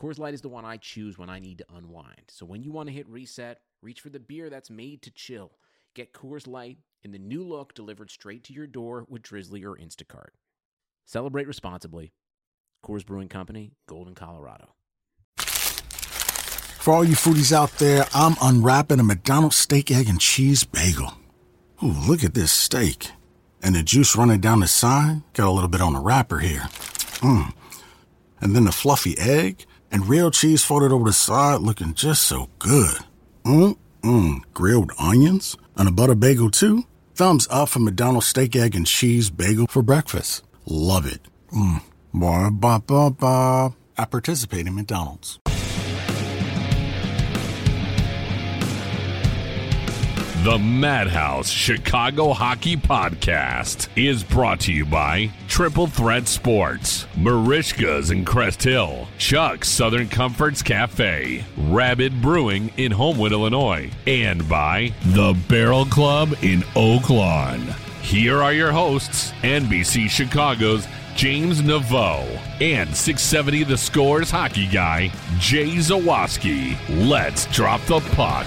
Coors Light is the one I choose when I need to unwind. So when you want to hit reset, reach for the beer that's made to chill. Get Coors Light in the new look delivered straight to your door with Drizly or Instacart. Celebrate responsibly. Coors Brewing Company, Golden, Colorado. For all you foodies out there, I'm unwrapping a McDonald's steak, egg, and cheese bagel. Ooh, look at this steak. And the juice running down the side. Got a little bit on the wrapper here. Mmm. And then the fluffy egg and real cheese folded over the side looking just so good. Mmm, grilled onions and a butter bagel too. Thumbs up for McDonald's steak, egg, and cheese bagel for breakfast. Love it. Mmm. Ba ba ba ba. I participate in McDonald's. The Madhouse Chicago Hockey Podcast is brought to you by Triple Threat Sports, Marishka's in Crest Hill, Chuck's Southern Comforts Cafe, Rabid Brewing in Homewood, Illinois, and by The Barrel Club in Oak Lawn. Here are your hosts, NBC Chicago's James Naveau and 670 The Scores hockey guy, Jay Zawaski. Let's drop the puck.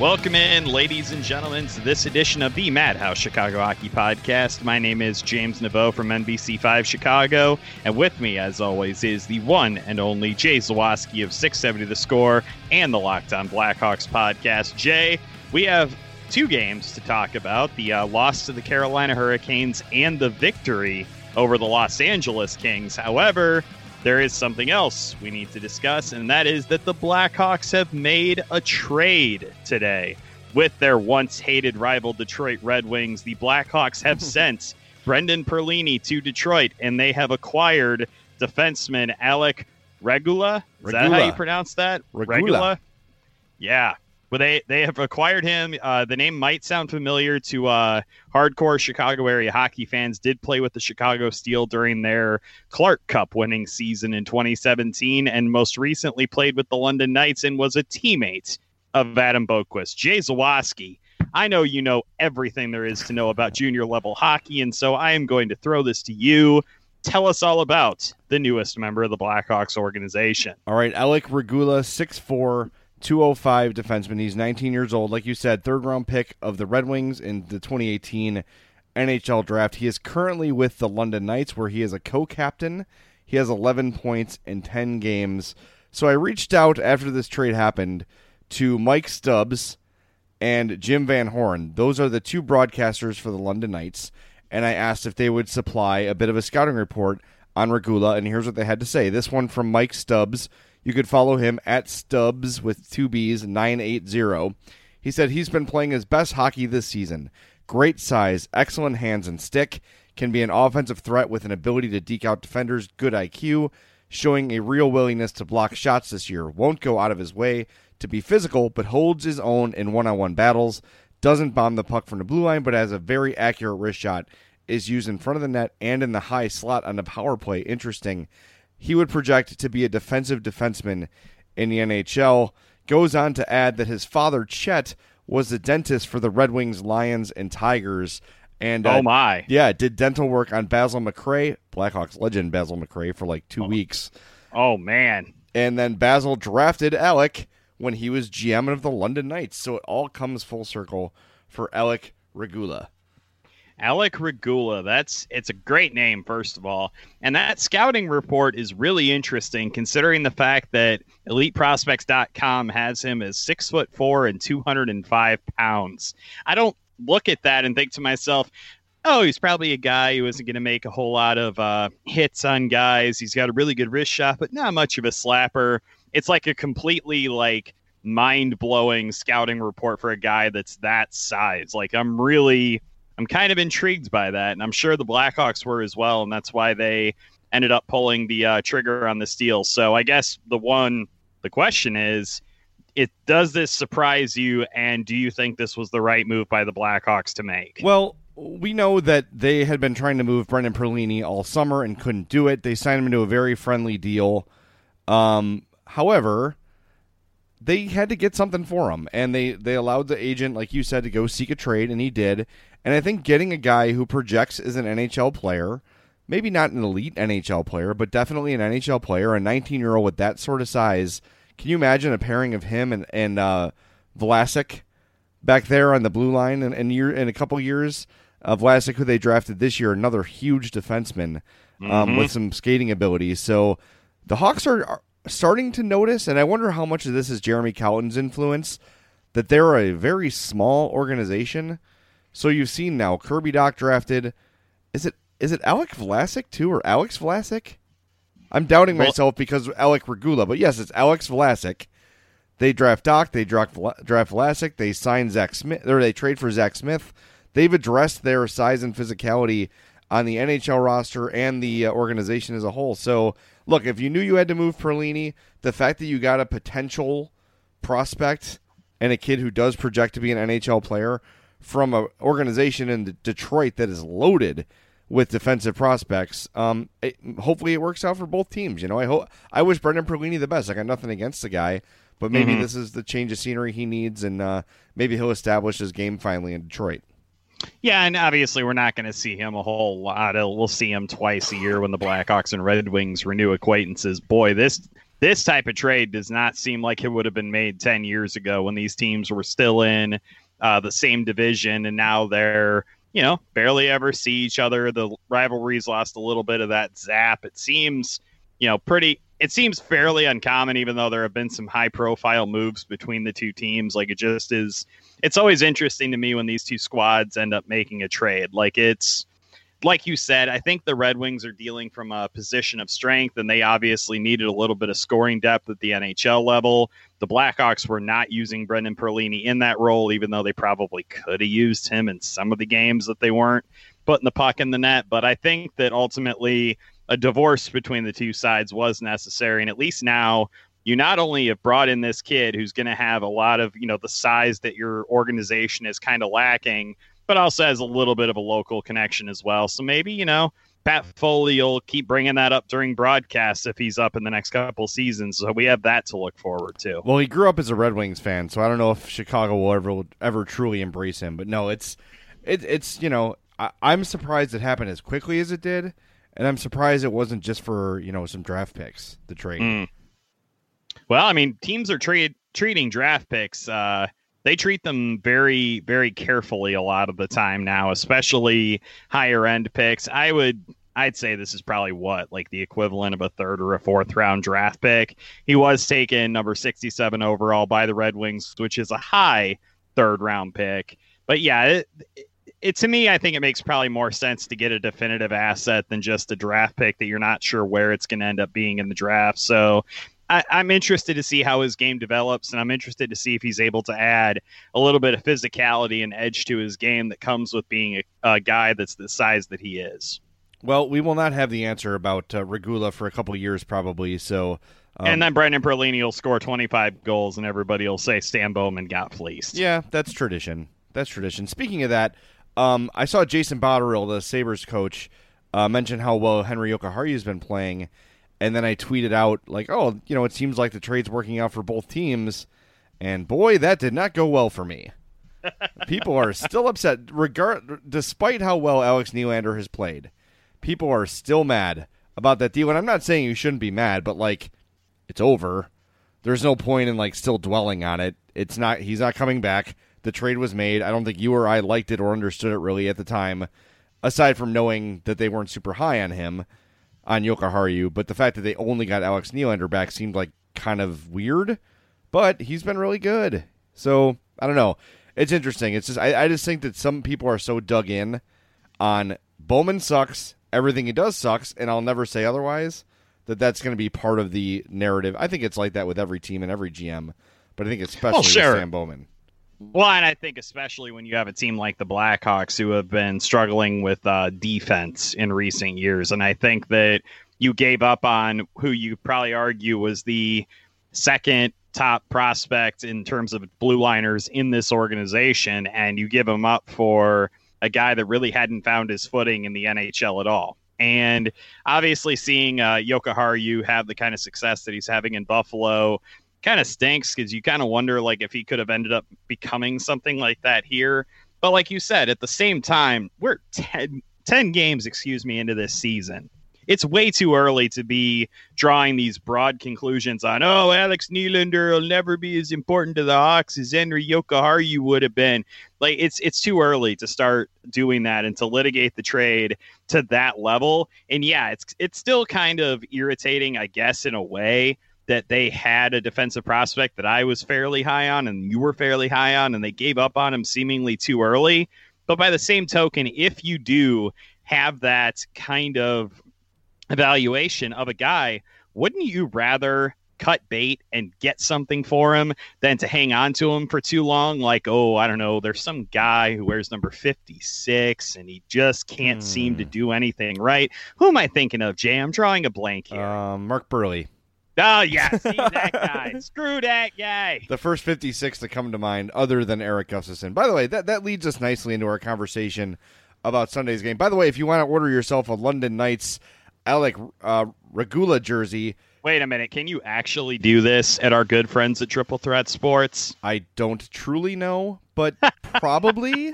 Welcome in, ladies and gentlemen, to this edition of the Madhouse Chicago Hockey Podcast. My name is James Naveau from NBC5 Chicago, and with me, as always, is the one and only Jay Zawaski of 670 The Score and the Locked On Blackhawks podcast. Jay, we have two games to talk about the uh, loss to the Carolina Hurricanes and the victory over the Los Angeles Kings. However, there is something else we need to discuss, and that is that the Blackhawks have made a trade today. With their once hated rival Detroit Red Wings, the Blackhawks have sent Brendan Perlini to Detroit, and they have acquired defenseman Alec Regula. Is Regula. that how you pronounce that? Regula. Yeah. Well, they they have acquired him. Uh, the name might sound familiar to uh, hardcore Chicago area hockey fans. Did play with the Chicago Steel during their Clark Cup winning season in 2017, and most recently played with the London Knights and was a teammate of Adam Boqvist. Jay Zawaski. I know you know everything there is to know about junior level hockey, and so I am going to throw this to you. Tell us all about the newest member of the Blackhawks organization. All right, Alec Regula, 6'4", 205 defenseman. He's 19 years old. Like you said, third round pick of the Red Wings in the 2018 NHL draft. He is currently with the London Knights, where he is a co captain. He has 11 points in 10 games. So I reached out after this trade happened to Mike Stubbs and Jim Van Horne. Those are the two broadcasters for the London Knights. And I asked if they would supply a bit of a scouting report on Regula. And here's what they had to say. This one from Mike Stubbs. You could follow him at Stubbs with two B's, 980. He said he's been playing his best hockey this season. Great size, excellent hands and stick, can be an offensive threat with an ability to deke out defenders, good IQ, showing a real willingness to block shots this year. Won't go out of his way to be physical, but holds his own in one on one battles. Doesn't bomb the puck from the blue line, but has a very accurate wrist shot. Is used in front of the net and in the high slot on the power play. Interesting he would project to be a defensive defenseman in the NHL. Goes on to add that his father, Chet, was the dentist for the Red Wings, Lions, and Tigers. And uh, Oh my! yeah, did dental work on Basil McRae, Blackhawks legend Basil McRae, for like two weeks. Oh man! And then Basil drafted Alec when he was GM of the London Knights. So it all comes full circle for Alec Regula. Alec Regula. That's it's a great name, first of all. And that scouting report is really interesting considering the fact that eliteprospects.com has him as six foot four and two hundred and five pounds. I don't look at that and think to myself, oh, he's probably a guy who isn't going to make a whole lot of uh, hits on guys. He's got a really good wrist shot, but not much of a slapper. It's like a completely like mind blowing scouting report for a guy that's that size. Like I'm really I'm kind of intrigued by that, and I'm sure the Blackhawks were as well, and that's why they ended up pulling the uh, trigger on this deal. So I guess the one The question is, it does this surprise you, and do you think this was the right move by the Blackhawks to make? Well, we know that they had been trying to move Brendan Perlini all summer and couldn't do it. They signed him to a very friendly deal. Um, however, they had to get something for him, and they they allowed the agent, like you said, to go seek a trade, and he did. And I think getting a guy who projects as an NHL player, maybe not an elite NHL player, but definitely an NHL player, a 19 year old with that sort of size. Can you imagine a pairing of him and and uh, Vlasic back there on the blue line in, in year in a couple years? Uh, Vlasic, who they drafted this year, another huge defenseman um, Mhm. with some skating abilities. So the Hawks are, are starting to notice, and I wonder how much of this is Jeremy Colliton's influence. That they're a very small organization. So you've seen now Kirby Dach drafted. Is it is it Alec Vlasic too, or Alex Vlasic? I'm doubting Well- myself because of Alec Regula, but yes, it's Alex Vlasic. They draft Dach, they draft draft Vlasic, they sign Zack Smith, or they trade for Zack Smith. They've addressed their size and physicality on the NHL roster and the uh, organization as a whole. So, look, if you knew you had to move Perlini, the fact that you got a potential prospect and a kid who does project to be an NHL player from an organization in Detroit that is loaded with defensive prospects. Um, it, hopefully, it works out for both teams. You know, I hope I wish Brendan Perlini the best. I got nothing against the guy, but maybe Mhm. this is the change of scenery he needs, and uh, maybe he'll establish his game finally in Detroit. Yeah, and obviously we're not going to see him a whole lot. Uh, We'll see him twice a year when the Blackhawks and Red Wings renew acquaintances. Boy, this this type of trade does not seem like it would have been made ten years ago when these teams were still in uh, the same division, and now they're you know barely ever see each other. The rivalries lost a little bit of that zap. It seems you know pretty. It seems fairly uncommon, even though there have been some high profile moves between the two teams. Like it just is it's always interesting to me when these two squads end up making a trade. Like it's like you said, I think the Red Wings are dealing from a position of strength, and they obviously needed a little bit of scoring depth at the NHL level. The Blackhawks were not using Brendan Perlini in that role, even though they probably could have used him in some of the games that they weren't putting the puck in the net. But I think that ultimately a divorce between the two sides was necessary, and at least now you not only have brought in this kid who's going to have a lot of you know the size that your organization is kind of lacking but also has a little bit of a local connection as well so maybe you know pat foley will keep bringing that up during broadcasts if he's up in the next couple seasons so we have that to look forward to Well, he grew up as a Red Wings fan, so I don't know if Chicago will ever ever truly embrace him. But no, it's it, it's you know I, I'm surprised it happened as quickly as it did, and I'm surprised it wasn't just for you know some draft picks. The trade. Mm. well i mean teams are treat, treating draft picks uh they treat them very very carefully a lot of the time now especially higher end picks. I would i'd say this is probably what like the equivalent of a third or a fourth round draft pick. He was taken number 67 overall by the red wings which is a high third round pick. But yeah it, it to me i think it makes probably more sense to get a definitive asset than just a draft pick that you're not sure where it's going to end up being in the draft. So I, I'm interested to see how his game develops, and I'm interested to see if he's able to add a little bit of physicality and edge to his game that comes with being a, a guy that's the size that he is. Well, we will not have the answer about uh, Regula for a couple years probably. So. Um, and then Brendan Perlini will score 25 goals, and everybody will say Stan Bowman got fleeced. Yeah, that's tradition. That's tradition. Speaking of that, um, I saw Jason Botterill, the Sabres coach, uh, mention how well Henri Jokiharju has been playing. And then I tweeted out, like, oh, you know, it seems like the trade's working out for both teams. And boy, that did not go well for me. People are still upset, regard despite how well Alex Nylander has played. People are still mad about that deal. And I'm not saying you shouldn't be mad, but like, it's over. There's no point in like still dwelling on it. It's not. He's not coming back. The trade was made. I don't think you or I liked it or understood it really at the time, aside from knowing that they weren't super high on him, on Jokiharju. But the fact that they only got Alex Nylander back seemed like kind of weird. But he's been really good. So I don't know. It's interesting. It's just I, I just think that some people are so dug in on Bowman sucks. Everything he does sucks, and I'll never say otherwise. That that's going to be part of the narrative. I think it's like that with every team and every GM, but I think especially Oh, sure. with Sam Bowman. Well, and I think especially when you have a team like the Blackhawks who have been struggling with uh, defense in recent years, and I think that you gave up on who you probably argue was the second top prospect in terms of blue liners in this organization, and you give him up for a guy that really hadn't found his footing in the NHL at all. And obviously, seeing uh, Jokiharju have the kind of success that he's having in Buffalo kind of stinks because you kind of wonder like if he could have ended up becoming something like that here. But like you said, at the same time, we're 10, 10 games, excuse me, into this season it's way too early to be drawing these broad conclusions on, oh, Alex Nylander will never be as important to the Hawks as Henri Jokiharju would have been. Like it's it's too early to start doing that and to litigate the trade to that level. And yeah, it's it's still kind of irritating, I guess, in a way that they had a defensive prospect that I was fairly high on and you were fairly high on, and they gave up on him seemingly too early. But by the same token, if you do have that kind of evaluation of a guy, wouldn't you rather cut bait and get something for him than to hang on to him for too long? Like, oh, I don't know, there's some guy who wears number 56 and he just can't mm. seem to hmm. do anything right. Who am I thinking of, Jay? I'm drawing a blank here. Um, Mark Buehrle. Oh yeah, see that guy. Screw that guy. The first 56 to come to mind, other than Eric Gustafsson. By the way, that that leads us nicely into our conversation about Sunday's game. By the way, if you want to order yourself a London Knights Alec uh, Regula jersey. Wait a minute. Can you actually do this at our good friends at Triple Threat Sports? I don't truly know, but probably.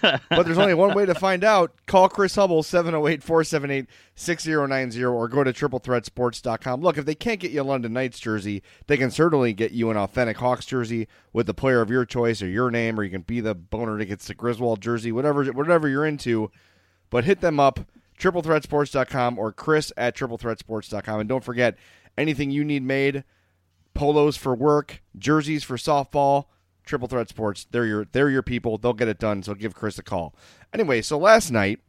but there's only one way to find out. Call Chris Hubble, 708 478 6090, or go to triplethreatsports.com. Look, if they can't get you a London Knights jersey, they can certainly get you an authentic Hawks jersey with the player of your choice or your name, or you can be the boner that gets the Griswold jersey, whatever, whatever you're into. But hit them up triplethreatsports.com or chris at triplethreatsports.com. And don't forget, anything you need made, polos for work, jerseys for softball, Triple Threat Sports, they're your, they're your people. They'll get it done, so give Chris a call. Anyway, so last night,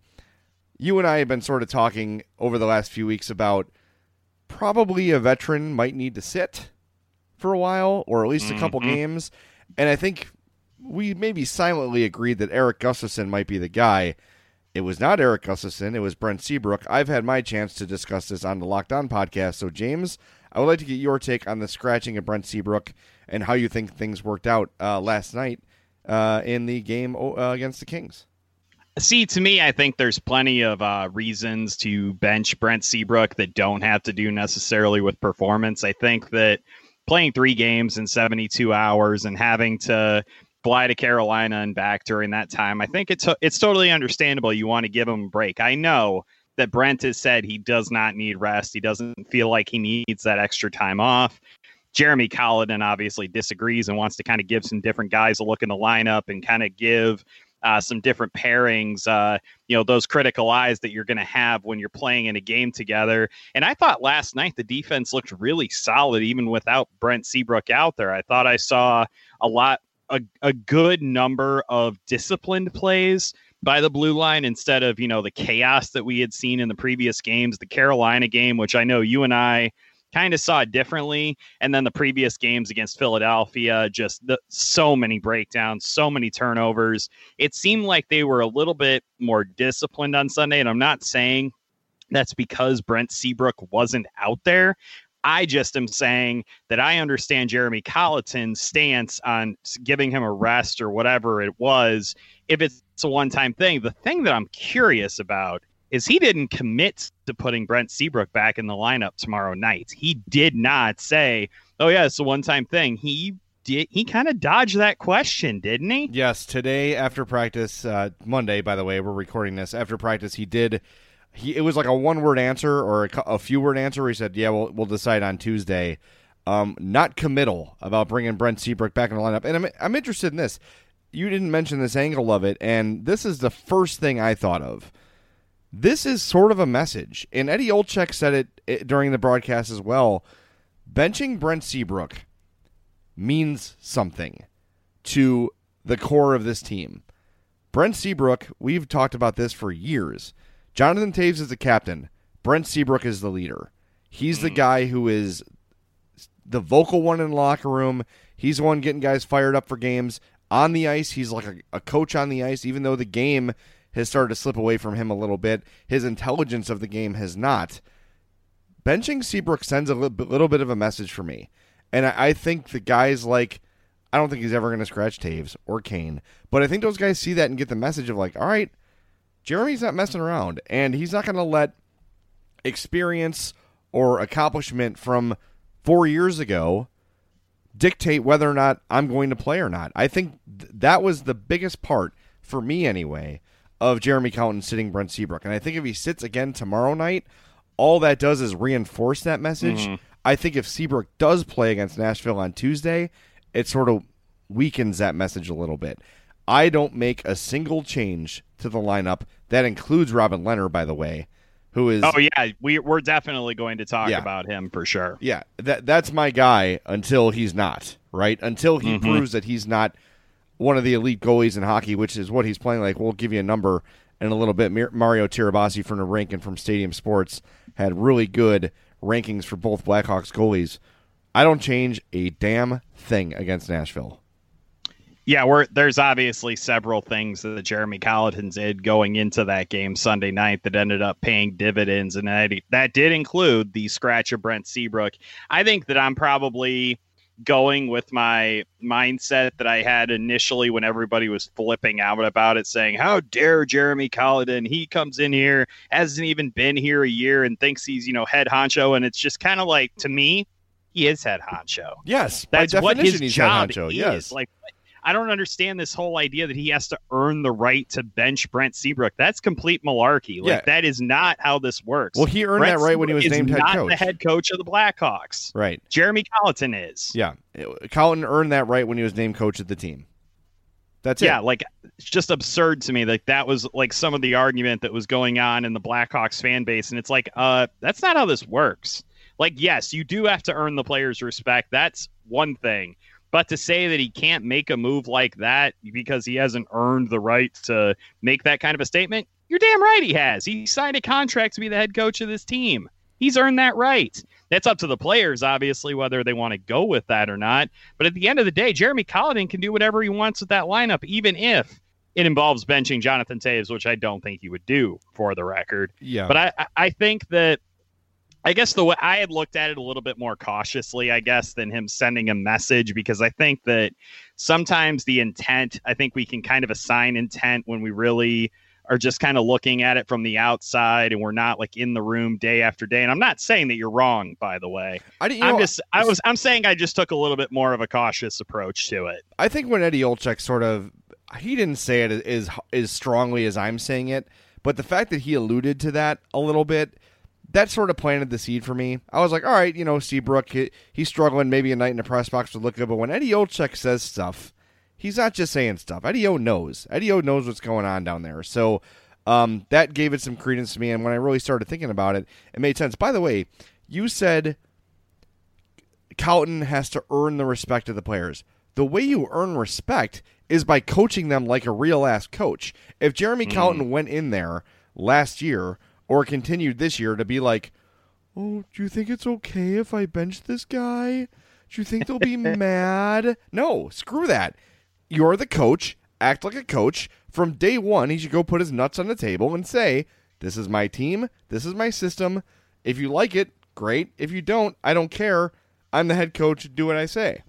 you and I have been sort of talking over the last few weeks about probably a veteran might need to sit for a while or at least a couple mm-hmm. games. And I think we maybe silently agreed that Eric Gustafsson might be the guy. It was not Eric Gustafsson. It was Brent Seabrook. I've had my chance to discuss this on the Locked On podcast. So, James, I would like to get your take on the scratching of Brent Seabrook and how you think things worked out uh, last night uh, in the game uh, against the Kings. See, to me, I think there's plenty of uh, reasons to bench Brent Seabrook that don't have to do necessarily with performance. I think that playing three games in 72 hours and having to fly to Carolina and back during that time. I think it's it's totally understandable. You want to give him a break. I know that Brent has said he does not need rest. He doesn't feel like he needs that extra time off. Jeremy Colliton obviously disagrees and wants to kind of give some different guys a look in the lineup and kind of give uh, some different pairings, uh, you know, those critical eyes that you're going to have when you're playing in a game together. And I thought last night the defense looked really solid, even without Brent Seabrook out there. I thought I saw a lot a, a good number of disciplined plays by the blue line instead of you know the chaos that we had seen in the previous games the carolina game which i know you and i kind of saw it differently and then the previous games against philadelphia just the, so many breakdowns so many turnovers it seemed like they were a little bit more disciplined on sunday and i'm not saying that's because brent seabrook wasn't out there I just am saying that I understand Jeremy Colliton's stance on giving him a rest or whatever it was if it's a one time thing. The thing that I'm curious about is he didn't commit to putting Brent Seabrook back in the lineup tomorrow night. He did not say, oh, yeah, it's a one time thing. He did he kind of dodged that question, didn't he? Yes, today after practice, uh, Monday, by the way, we're recording this. After practice, he did he it was like a one word answer or a, a few word answer. He said, "Yeah, we'll we'll decide on Tuesday." Um, not committal about bringing Brent Seabrook back in the lineup, and I'm I'm interested in this. You didn't mention this angle of it, and this is the first thing I thought of. This is sort of a message, and Eddie Olczyk said it, it during the broadcast as well. Benching Brent Seabrook means something to the core of this team. Brent Seabrook, we've talked about this for years Jonathan Toews is the captain. Brent Seabrook is the leader. He's the hmm. guy who is the vocal one in the locker room. He's the one getting guys fired up for games. On the ice, he's like a, a coach on the ice, even though the game has started to slip away from him a little bit. His intelligence of the game has not. Benching Seabrook sends a little bit of a message for me. And I, think the guys like I don't think he's ever going to scratch Toews or Kane, but I think those guys see that and get the message of like, all right, Jeremy's not messing around, and he's not going to let experience or accomplishment from four years ago dictate whether or not I'm going to play or not. I think th- that was the biggest part for me anyway of Jeremy Colliton sitting Brent Seabrook. And I think if he sits again tomorrow night, all that does is reinforce that message. Mm-hmm. I think if Seabrook does play against Nashville on Tuesday, it sort of weakens that message a little bit. I don't make a single change to the lineup. That includes Robin Lehner, by the way, who is Oh yeah, we we're definitely going to talk Yeah. about him for sure. yeah, that that's my guy until he's not, right? Until he Mm-hmm. proves that he's not one of the elite goalies in hockey, which is what he's playing like. We'll give you a number in a little bit. Mario Tirabassi from the rink and from Stadium Sports had really good rankings for both Blackhawks goalies. I don't change a damn thing against Nashville. Yeah, there's obviously several things that Jeremy Colliton did going into that game Sunday night that ended up paying dividends, and that that did include the scratch of Brent Seabrook. I think that I'm probably going with my mindset that I had initially when everybody was flipping out about it, saying, "How dare Jeremy Colliton? He comes in here, hasn't even been here a year, and thinks he's you know head honcho." And it's just kind of like to me, he is head honcho. Yes, That's what his he's job head honcho. is. Yes, Like, I don't understand this whole idea that he has to earn the right to bench Brent Seabrook. That's complete malarkey. Like, Yeah. that is not how this works. well, he earned Brent that right when he was named head not coach. the head coach of the Blackhawks. right. Jeremy Colliton is. Yeah, Colliton earned that right when he was named coach of the team. That's Yeah, it. like it's just absurd to me. Like that was like some of the argument that was going on in the Blackhawks fan base, and it's like, uh, that's not how this works. Like, yes, you do have to earn the players' respect. That's one thing. But to say that he can't make a move like that because he hasn't earned the right to make that kind of a statement, you're damn right he has. He signed a contract to be the head coach of this team. He's earned that right. That's up to the players, obviously, whether they want to go with that or not. But at the end of the day, Jeremy Colliton can do whatever he wants with that lineup, even if it involves benching Jonathan Toews, which I don't think he would do for the record. yeah. But I- I think that I guess the way I had looked at it a little bit more cautiously, I guess, than him sending a message because I think that sometimes the intent, I think we can kind of assign intent when we really are just kind of looking at it from the outside and we're not like in the room day after day. And I'm not saying that you're wrong, by the way. I, you I'm know, just I was I'm saying I just took a little bit more of a cautious approach to it. I think when Eddie Olczyk sort of he didn't say it as as strongly as I'm saying it, but the fact that he alluded to that a little bit, that sort of planted the seed for me. I was like, all right, you know, Seabrook, he, he's struggling. Maybe a night in the press box would look good, but when Eddie Olczyk says stuff, he's not just saying stuff. Eddie O knows. Eddie O knows what's going on down there. So um, that gave it some credence to me. And when I really started thinking about it, it made sense. By the way, you said Colliton has to earn the respect of the players. The way you earn respect is by coaching them like a real ass coach. If Jeremy Colliton went in there last year or continued this year to be like, "Oh, do you think it's okay if I bench this guy? Do you think they'll be mad?" No, screw that. You're the coach. Act like a coach. From day one, he should go put his nuts on the table and say, "This is my team. This is my system. If you like it, great. If you don't, I don't care. I'm the head coach. Do what I say."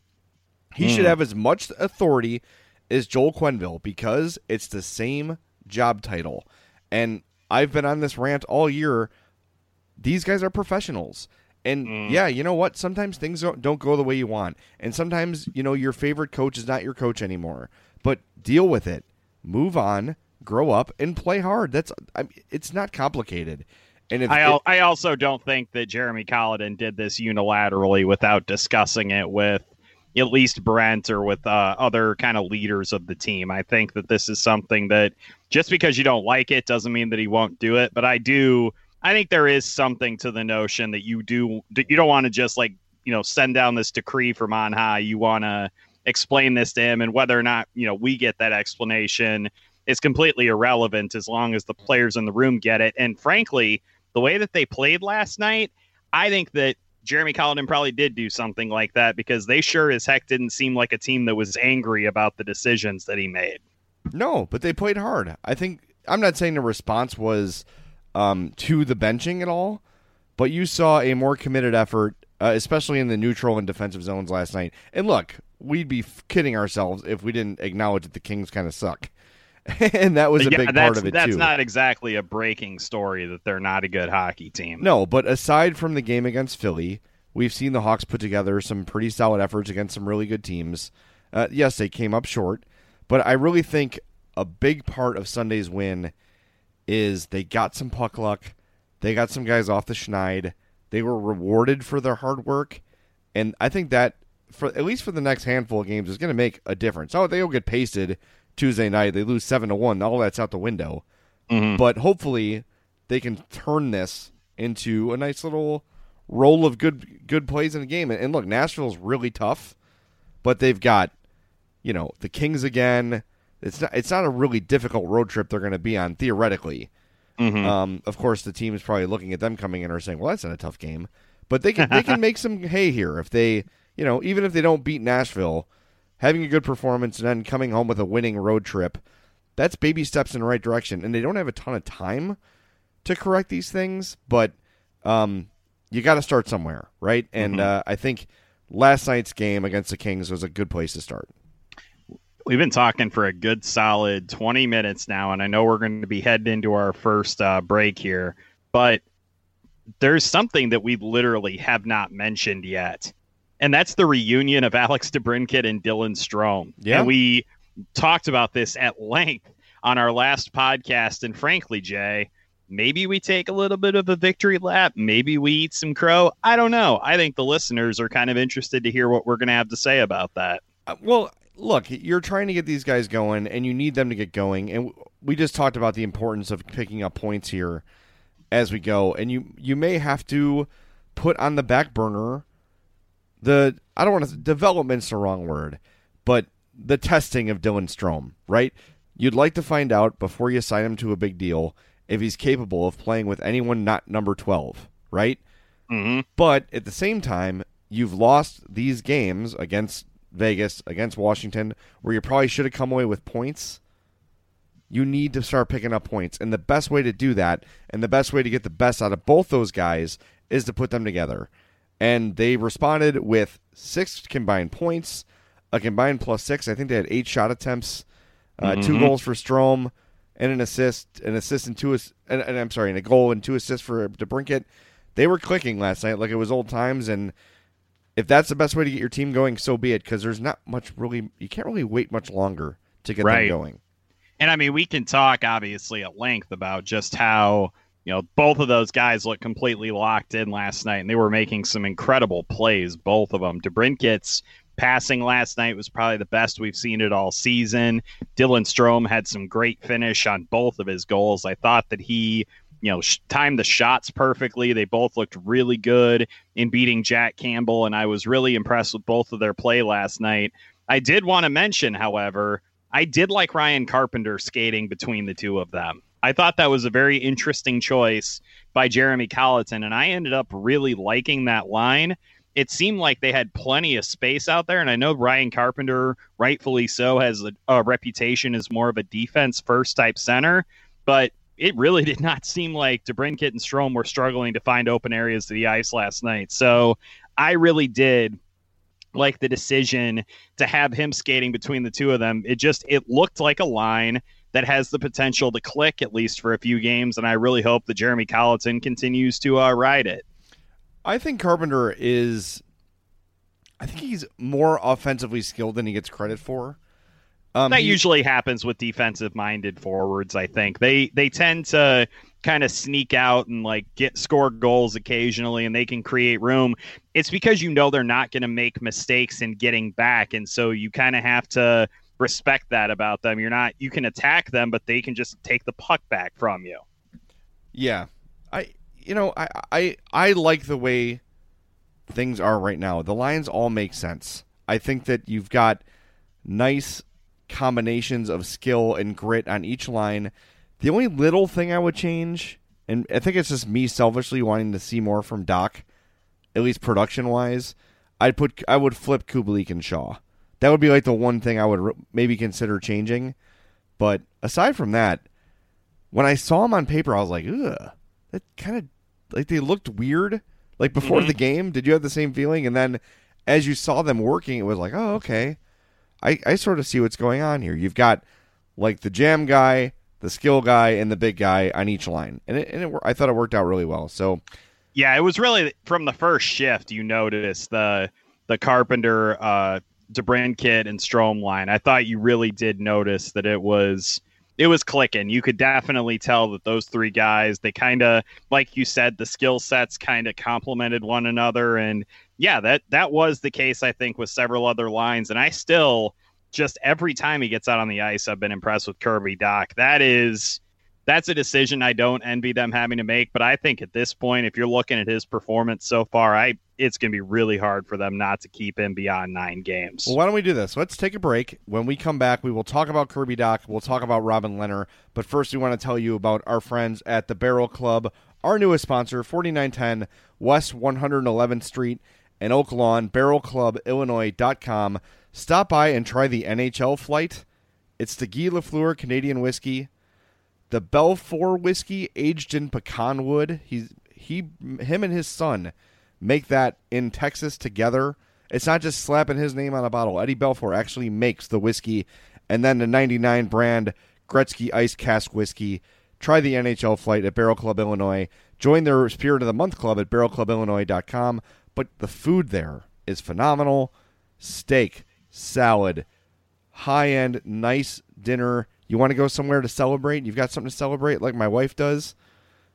He should hmm. have as much authority as Joel Quenneville because it's the same job title. And I've been on this rant all year. These guys are professionals. And mm. yeah, you know what? Sometimes things don't, don't go the way you want. And sometimes, you know, your favorite coach is not your coach anymore. But deal with it. Move on, grow up, and play hard. That's I mean, it's not complicated. And I it- I also don't think that Jeremy Colliton did this unilaterally without discussing it with at least Brent or with uh, other kind of leaders of the team. I think that this is something that just because you don't like it doesn't mean that he won't do it. But I do. I think there is something to the notion that you do. You don't want to just like you know send down this decree from on high. You want to explain this to him, and whether or not you know we get that explanation is completely irrelevant as long as the players in the room get it. And frankly, the way that they played last night, I think that Jeremy Colliton probably did do something like that because they sure as heck didn't seem like a team that was angry about the decisions that he made. No, but they played hard. I think I'm not saying the response was um, to the benching at all, but you saw a more committed effort uh, especially in the neutral and defensive zones last night. And look, we'd be kidding ourselves if we didn't acknowledge that the Kings kind of suck. and that was a yeah, big that's, part of it that's too. not exactly a breaking story that they're not a good hockey team. No, but aside from the game against Philly, we've seen the Hawks put together some pretty solid efforts against some really good teams. Uh, yes, they came up short, but I really think a big part of Sunday's win is they got some puck luck. They got some guys off the schneid. They were rewarded for their hard work, and I think that for at least for the next handful of games is going to make a difference. Oh, they'll get pasted Tuesday night. They lose seven to one. All that's out the window. But hopefully, they can turn this into a nice little roll of good good plays in a game. And look, Nashville's really tough, but they've got you know the Kings again. It's not it's not a really difficult road trip they're going to be on theoretically. Um, of course, the team is probably looking at them coming in or saying, "Well, that's not a tough game," but they can they can make some hay here if they you know even if they don't beat Nashville, having a good performance and then coming home with a winning road trip. That's baby steps in the right direction, and they don't have a ton of time to correct these things, but um, you got to start somewhere, right? And uh, I think last night's game against the Kings was a good place to start. We've been talking for a good solid 20 minutes now, and I know we're going to be heading into our first uh, break here, but there's something that we literally have not mentioned yet, and that's the reunion of Alex DeBrincat and Dylan Strome. Yeah. And we talked about this at length on our last podcast, and frankly, Jay, maybe we take a little bit of a victory lap. Maybe we eat some crow. I don't know. I think the listeners are kind of interested to hear what we're going to have to say about that. Uh, well, look, you're trying to get these guys going, and you need them to get going. And we just talked about the importance of picking up points here as we go. And you you may have to put on the back burner the I don't want to development's the wrong word, but the testing of Dylan Strome, right? You'd like to find out before you sign him to a big deal if he's capable of playing with anyone not number 12, right? Mm-hmm. But at the same time, you've lost these games against Vegas, against Washington, where you probably should have come away with points. You need to start picking up points. And the best way to do that, and the best way to get the best out of both those guys, is to put them together. And they responded with six combined points, a combined plus six. I think they had eight shot attempts, uh, two goals for Strome, and an assist, an assist and two, ass- and, and I'm sorry, and a goal and two assists for DeBrincat. They were clicking last night like it was old times, and if that's the best way to get your team going, so be it. Because there's not much really, you can't really wait much longer to get Right. them going. And I mean, we can talk obviously at length about just how, you know, both of those guys looked completely locked in last night and they were making some incredible plays, both of them. DeBrincat's passing last night was probably the best we've seen it all season. Dylan Strome had some great finish on both of his goals. I thought that he, you know, sh- timed the shots perfectly. They both looked really good in beating Jack Campbell, and I was really impressed with both of their play last night. I did want to mention, however, I did like Ryan Carpenter skating between the two of them. I thought that was a very interesting choice by Jeremy Colliton, and I ended up really liking that line. It seemed like they had plenty of space out there, and I know Ryan Carpenter, rightfully so, has a, a reputation as more of a defense first type center, but it really did not seem like DeBrincat and Strome were struggling to find open areas to the ice last night. So I really did like the decision to have him skating between the two of them. It just it looked like a line that has the potential to click at least for a few games, and I really hope that Jeremy Colliton continues to uh, ride it. I think Carpenter is. I think he's more offensively skilled than he gets credit for. Um, that he- usually happens with defensive minded forwards. I think they they tend to kind of sneak out and like get score goals occasionally, and they can create room. It's because you know they're not going to make mistakes in getting back, and so you kind of have to respect that about them. You're not you can attack them, but they can just take the puck back from you. Yeah, I you know I I I like the way things are right now. The lines all make sense. I think that you've got nice combinations of skill and grit on each line. The only little thing I would change, and I think it's just me selfishly wanting to see more from Dach, at least production wise. I'd put I would flip Kubalik and Shaw. That would be like the one thing I would r- maybe consider changing. But aside from that, when I saw them on paper, I was like, ugh, that kind of like they looked weird Like before Mhm. the game, did you have the same feeling? And then as you saw them working, it was like, oh, okay. I, I sort of see what's going on here. You've got like the jam guy, the skill guy, and the big guy on each line, and it, and it, I thought it worked out really well. So Yeah, it was really from the first shift you noticed the the Carpenter, uh, DeBrincat, and Strome line. I thought you really did notice that it was it was clicking. You could definitely tell that those three guys they kind of like you said the skill sets kind of complemented one another, and yeah, that that was the case I think with several other lines, and I still just every time he gets out on the ice, I've been impressed with Kirby Dach. That is that's a decision I don't envy them having to make. But I think at this point, if you're looking at his performance so far, I it's going to be really hard for them not to keep him beyond nine games. Well, why don't we do this? Let's take a break. When we come back, we will talk about Kirby Dach. We'll talk about Robin Lehner. But first, we want to tell you about our friends at the Barrel Club, our newest sponsor, 4910 West 111th Street in Oak Lawn, barrelclubillinois.com. Stop by and try the NHL flight. It's the Guy Lafleur Canadian whiskey, the Belfour whiskey aged in pecan wood. He's he him and his son make that in Texas together. It's not just slapping his name on a bottle. Eddie Belfour actually makes the whiskey, and then the 99 brand Gretzky Ice Cask whiskey. Try the NHL flight at Barrel Club Illinois. Join their Spirit of the Month club at barrelclubillinois.com. But the food there is phenomenal. Steak, salad, high end, nice dinner. You want to go somewhere to celebrate? You've got something to celebrate, like my wife does.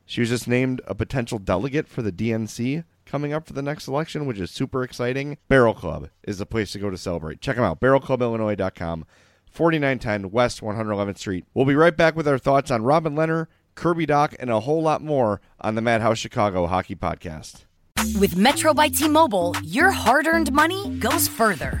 She was just named a potential delegate for the DNC coming up for the next election, which is super exciting. Barrel Club is the place to go to celebrate. Check them out, barrelclubillinois.com, 4910 West 111th Street. We'll be right back with our thoughts on Robin Lehner, Kirby Dach, and a whole lot more on the Madhouse Chicago Hockey Podcast. With Metro by T Mobile, your hard earned money goes further.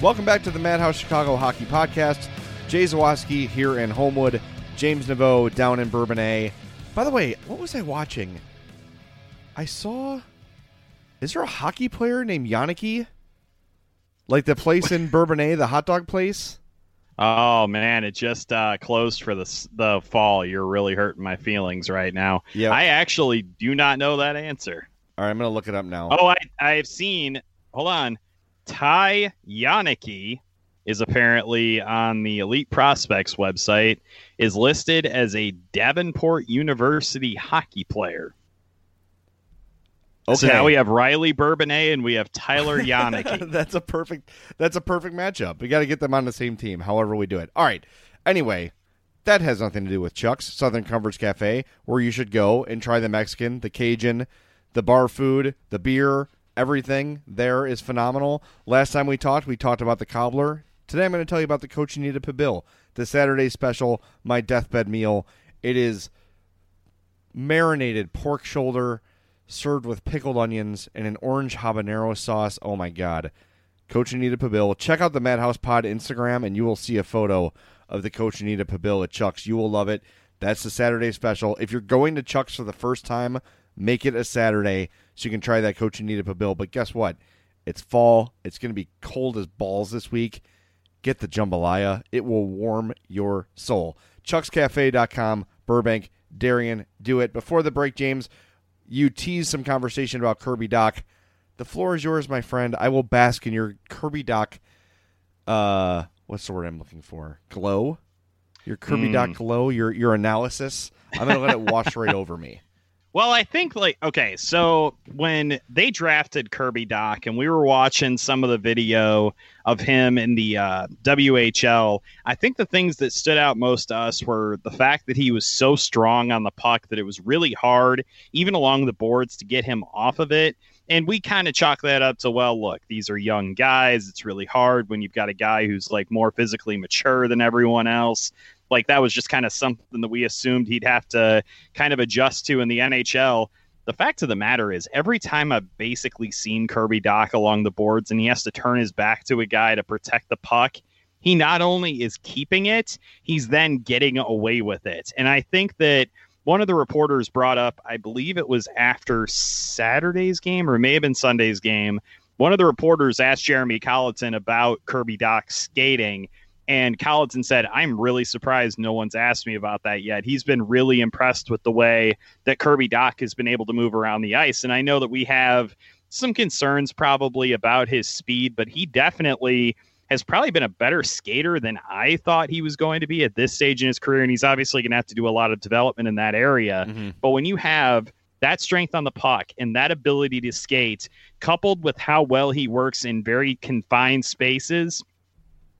Welcome back to the Madhouse Chicago Hockey Podcast. Jay Zawaski here in Homewood, James Naveau down in Bourbonnais. By the way, what was I watching? I saw. Is there a hockey player named Yannicki? Like the place in Bourbonnais, the hot dog place? Oh man, it just uh, closed for the the fall. You're really hurting my feelings right now. Yeah. I actually do not know that answer. All right, I'm going to look it up now. Oh, I I've seen. Hold on, Ty Yannicki is apparently on the Elite Prospects website. Is listed as a Davenport University hockey player. okay. So now we have Riley Bourbonnais and we have Tyler Yannicki. that's a perfect that's a perfect matchup. We got to get them on the same team however we do it. All right. Anyway, that has nothing to do with Chuck's Southern Comforts Cafe where you should go and try the Mexican, the Cajun, the bar food, the beer, everything there is phenomenal. Last time we talked, we talked about the cobbler. Today I'm going to tell you about the Cochinita Pibil, the Saturday special, my deathbed meal. It is marinated pork shoulder served with pickled onions and an orange habanero sauce. Oh my god. Cochinita Pibil. Check out the Madhouse Pod Instagram and you will see a photo of the Cochinita Pibil at Chuck's. You will love it. That's the Saturday special. If you're going to Chuck's for the first time, make it a Saturday so you can try that Cochinita Pibil. But guess what? It's fall. It's going to be cold as balls this week. Get the jambalaya. It will warm your soul. ChucksCafe.com, Burbank, Darien, do it. Before the break, James, you teased some conversation about Kirby Dach. The floor is yours, my friend. I will bask in your Kirby Dach. Uh, what's the word I'm looking for? Glow. Your Kirby Dach glow. Your your analysis. I'm gonna let it wash right over me. Well, I think like okay, so when they drafted Kirby Dach and we were watching some of the video of him in the uh, WHL, I think the things that stood out most to us were the fact that he was so strong on the puck that it was really hard, even along the boards, to get him off of it. And we kind of chalk that up to well, look, these are young guys. It's really hard when you've got a guy who's like more physically mature than everyone else like that was just kind of something that we assumed he'd have to kind of adjust to in the NHL. The fact of the matter is, every time I've basically seen Kirby Dach along the boards and he has to turn his back to a guy to protect the puck, he not only is keeping it, he's then getting away with it. And I think that one of the reporters brought up, I believe it was after Saturday's game or may have been Sunday's game. One of the reporters asked Jeremy Colliton about Kirby Dach's skating, and Colliton said, I'm really surprised no one's asked me about that yet. He's been really impressed with the way that Kirby Dach has been able to move around the ice. And I know that we have some concerns probably about his speed, but he definitely has probably been a better skater than I thought he was going to be at this stage in his career. And he's obviously going to have to do a lot of development in that area. Mm-hmm. But when you have that strength on the puck and that ability to skate, coupled with how well he works in very confined spaces,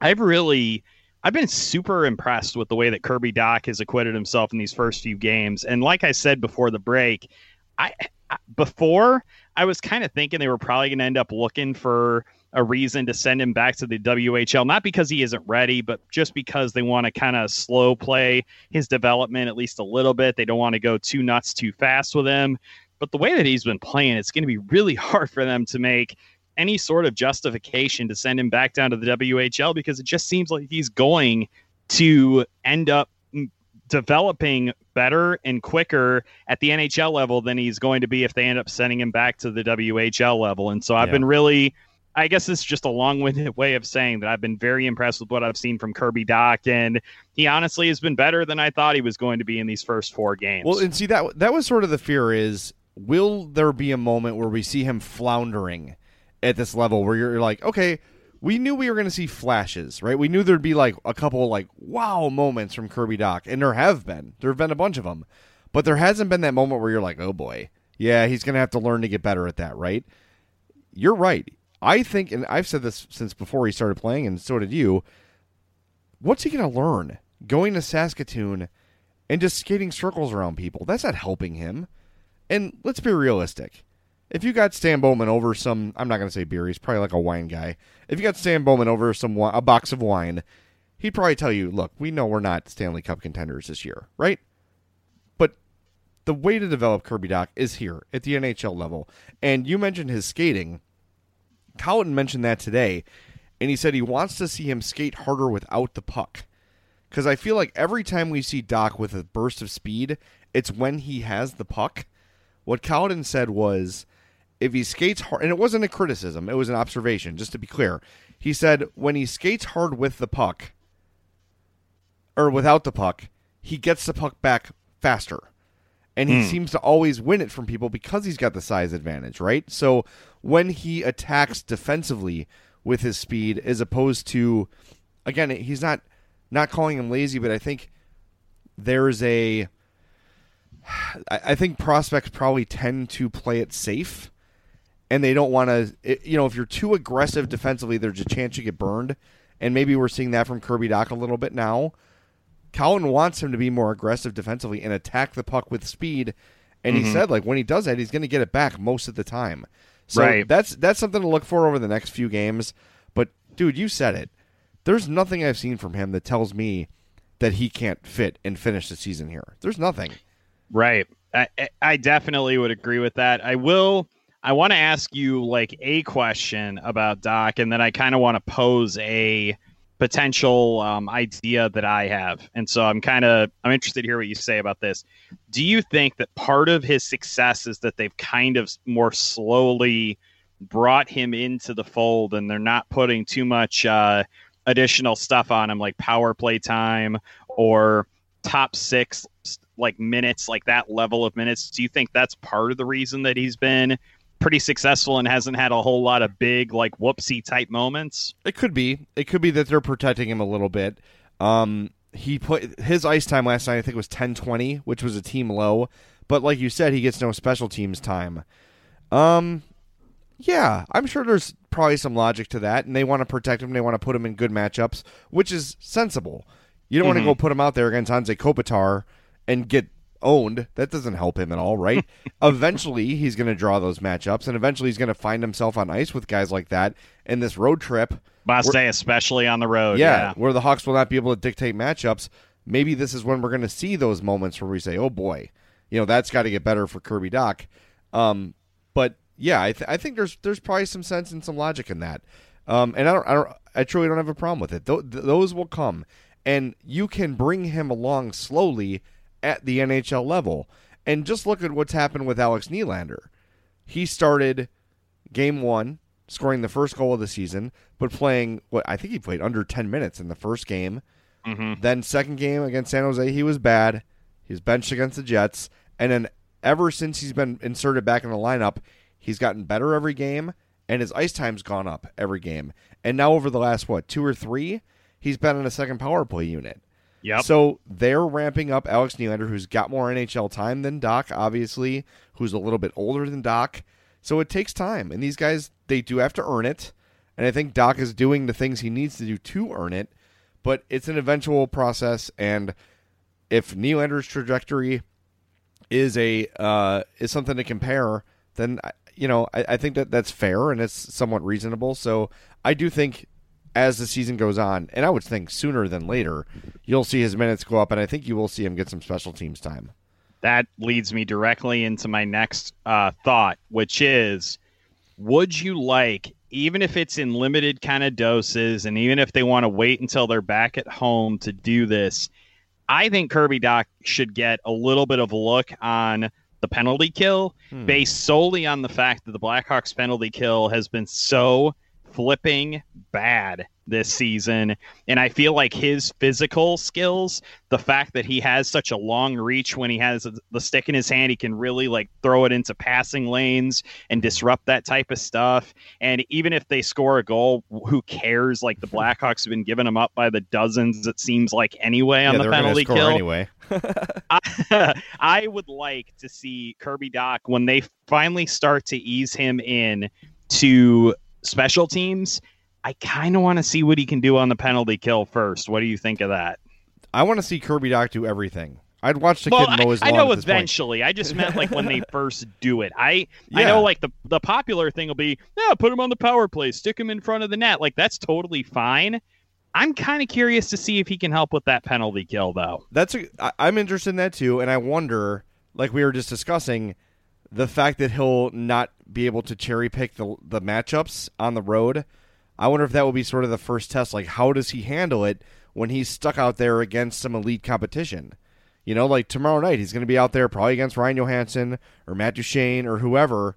I've really I've been super impressed with the way that Kirby Dach has acquitted himself in these first few games. And like I said before the break, I, I before I was kind of thinking they were probably going to end up looking for a reason to send him back to the WHL, not because he isn't ready, but just because they want to kind of slow play his development at least a little bit. They don't want to go too nuts too fast with him. But the way that he's been playing, it's going to be really hard for them to make any sort of justification to send him back down to the WHL because it just seems like he's going to end up developing better and quicker at the NHL level than he's going to be if they end up sending him back to the WHL level. And so I've yeah. been really I guess it's just a long-winded way of saying that I've been very impressed with what I've seen from Kirby Dach, and he honestly has been better than I thought he was going to be in these first four games. Well, and see that that was sort of the fear is will there be a moment where we see him floundering at this level where you're like, okay, we knew we were going to see flashes, right? We knew there'd be like a couple like wow moments from Kirby Dach, and there have been. There have been a bunch of them, but there hasn't been that moment where you're like, oh boy, yeah, he's going to have to learn to get better at that, right? You're right. I think, and I've said this since before he started playing, and so did you. What's he going to learn going to Saskatoon and just skating circles around people? That's not helping him. And let's be realistic if you got Stan Bowman over some, I'm not going to say beer, he's probably like a wine guy. If you got Stan Bowman over some a box of wine, he'd probably tell you, look, we know we're not Stanley Cup contenders this year, right? But the way to develop Kirby Dach is here at the NHL level. And you mentioned his skating. Colliton mentioned that today, and he said he wants to see him skate harder without the puck. Because I feel like every time we see Dach with a burst of speed, it's when he has the puck. What Colliton said was if he skates hard, and it wasn't a criticism, it was an observation, just to be clear. He said when he skates hard with the puck, or without the puck, he gets the puck back faster. And he hmm. seems to always win it from people because he's got the size advantage, right? So when he attacks defensively with his speed, as opposed to, again, he's not not calling him lazy, but I think there's a I think prospects probably tend to play it safe and they don't want to. You know, if you're too aggressive defensively, there's a chance you get burned. And maybe we're seeing that from Kirby Dach a little bit now. Cowan wants him to be more aggressive defensively and attack the puck with speed. And mm-hmm. he said, like when he does that, he's going to get it back most of the time. So right. that's that's something to look for over the next few games. But dude, you said it. There's nothing I've seen from him that tells me that he can't fit and finish the season here. There's nothing. Right. I, I definitely would agree with that. I will I want to ask you like a question about Dach, and then I kind of want to pose a potential um, idea that I have. And so I'm kind of I'm interested to hear what you say about this. Do you think that part of his success is that they've kind of more slowly brought him into the fold, and they're not putting too much uh, additional stuff on him, like power play time or top six like minutes, like that level of minutes? Do you think that's part of the reason that he's been pretty successful and hasn't had a whole lot of big like whoopsie type moments. It could be. It could be that they're protecting him a little bit. Um, he put his ice time last night. I think was ten twenty, which was a team low. But like you said, he gets no special teams time. Um, yeah, I'm sure there's probably some logic to that, and they want to protect him. They want to put him in good matchups, which is sensible. You don't want to go put him out there against Anze Kopitar and get owned. That doesn't help him at all, right? eventually, he's going to draw those matchups, and eventually, he's going to find himself on ice with guys like that. And this road trip, Must say, especially on the road. yeah, Yeah. where the Hawks will not be able to dictate matchups. Maybe this is when we're going to see those moments where we say, "Oh boy, you know that's got to get better for Kirby Dach." Um, but yeah, I, th- I think there's there's probably some sense and some logic in that. Um, and I don't I don't I truly don't have a problem with it. Th- those will come, and you can bring him along slowly at the NHL level. And just look at what's happened with Alex Nylander. He started game one, scoring the first goal of the season, but playing what I think he played under ten minutes in the first game. Mm-hmm. Then second game against San Jose, he was bad. He was benched against the Jets, and then ever since he's been inserted back in the lineup, he's gotten better every game, and his ice time's gone up every game. And now over the last what two or three, he's been in a second power play unit. Yep. So they're ramping up Alex Nylander, who's got more NHL time than Dach, obviously, who's a little bit older than Dach. So it takes time, and these guys they do have to earn it. And I think Dach is doing the things he needs to do to earn it, but it's an eventual process. And if Nylander's trajectory is a uh, is something to compare, then you know I, I think that that's fair and it's somewhat reasonable. So I do think as the season goes on, and I would think sooner than later, you'll see his minutes go up, and I think you will see him get some special teams time. that leads me directly into my next uh, thought, which is would you like, even if it's in limited kind of doses, and even if they want to wait until they're back at home to do this, I think Kirby Dach should get a little bit of a look on the penalty kill based solely on the fact that the Blackhawks penalty kill has been so flipping bad this season. And I feel like his physical skills, the fact that he has such a long reach when he has the stick in his hand, he can really like throw it into passing lanes and disrupt that type of stuff. And even if they score a goal, who cares? Like the Blackhawks have been giving them up by the dozens, it seems like, anyway, on yeah, the penalty score kill. anyway. I, I would like to see Kirby Dach when they finally start to ease him in to special teams. I kind of want to see what he can do on the penalty kill first. What do you think of that? I want to see Kirby Dach do everything. I'd watch the well, kid mow his I, I know this point. eventually. I just meant like when they first do it. I I know like the the popular thing will be yeah, put him on the power play, stick him in front of the net. Like that's totally fine. I'm kind of curious to see if he can help with that penalty kill though. That's a, I, I'm interested in that too, and I wonder, like we were just discussing, the fact that he'll not be able to cherry pick the the matchups on the road. I wonder if that will be sort of the first test. Like, how does he handle it when he's stuck out there against some elite competition? You know, like tomorrow night, he's going to be out there probably against Ryan Johansen or Matt Duchene or whoever.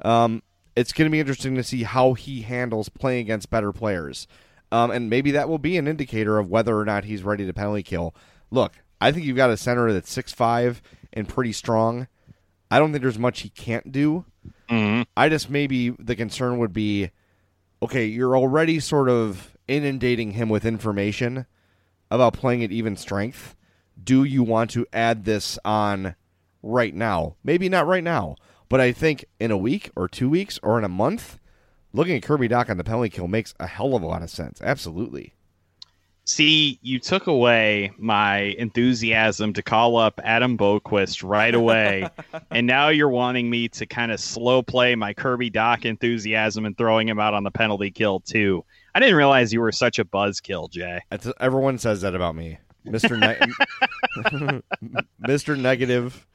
Um, it's going to be interesting to see how he handles playing against better players. Um, and maybe that will be an indicator of whether or not he's ready to penalty kill. Look, I think you've got a center that's six five and pretty strong. I don't think there's much he can't do. Mm-hmm. I just maybe the concern would be okay, you're already sort of inundating him with information about playing at even strength. Do you want to add this on right now? Maybe not right now, but I think in a week or two weeks or in a month, looking at Kirby Dach on the penalty kill makes a hell of a lot of sense. Absolutely. See, you took away my enthusiasm to call up Adam Boqvist right away, and now you're wanting me to kind of slow play my Kirby Dach enthusiasm and throwing him out on the penalty kill too. I didn't realize you were such a buzzkill, Jay. That's, everyone says that about me, Mister ne- Mister Negative.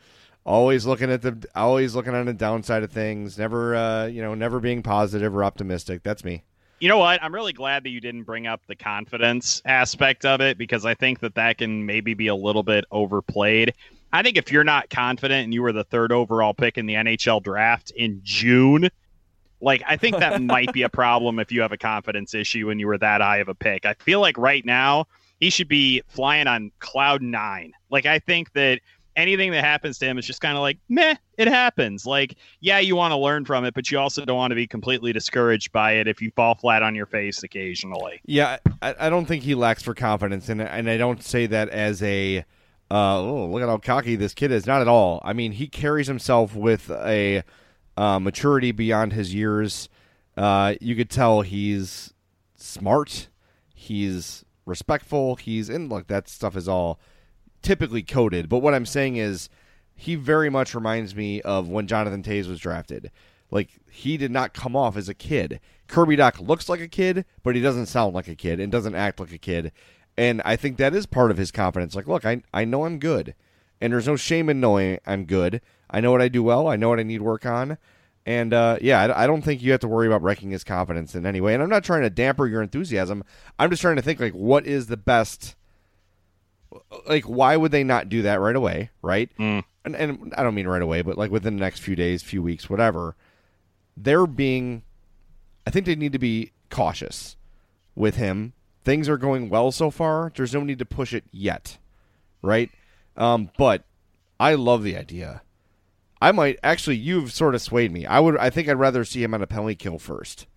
Always looking at the, always looking on the downside of things. Never, uh, you know, never being positive or optimistic. That's me. You know what? I'm really glad that you didn't bring up the confidence aspect of it because I think that that can maybe be a little bit overplayed. I think if you're not confident and you were the third overall pick in the NHL draft in June, like I think that might be a problem if you have a confidence issue and you were that high of a pick. I feel like right now he should be flying on cloud nine. Like I think that anything that happens to him is just kind of like meh it happens like yeah you want to learn from it but you also don't want to be completely discouraged by it if you fall flat on your face occasionally Yeah, I, I don't think he lacks for confidence, and and I don't say that as a Uh, oh, look at how cocky this kid is. Not at all. I mean, he carries himself with a uh, maturity beyond his years. Uh, you could tell he's smart. He's respectful. He's and look, that stuff is all typically coded. But what I'm saying is, he very much reminds me of when Jonathan Toews was drafted. Like he did not come off as a kid. Kirby Dach looks like a kid, but he doesn't sound like a kid and doesn't act like a kid. And I think that is part of his confidence. Like, look, I I know I'm good, and there's no shame in knowing I'm good. I know what I do well. I know what I need work on. And uh, yeah, I, I, don't think you have to worry about wrecking his confidence in any way. And I'm not trying to damper your enthusiasm. I'm just trying to think like, what is the best? Like, why would they not do that right away? Right? Mm. And, and I don't mean right away, but like within the next few days, few weeks, whatever. They're being, I think they need to be cautious with him. Things are going well so far. There's no need to push it yet, right? Um, but I love the idea I might actually. You've sort of swayed me. I would. I think I'd rather see him on a penalty kill first.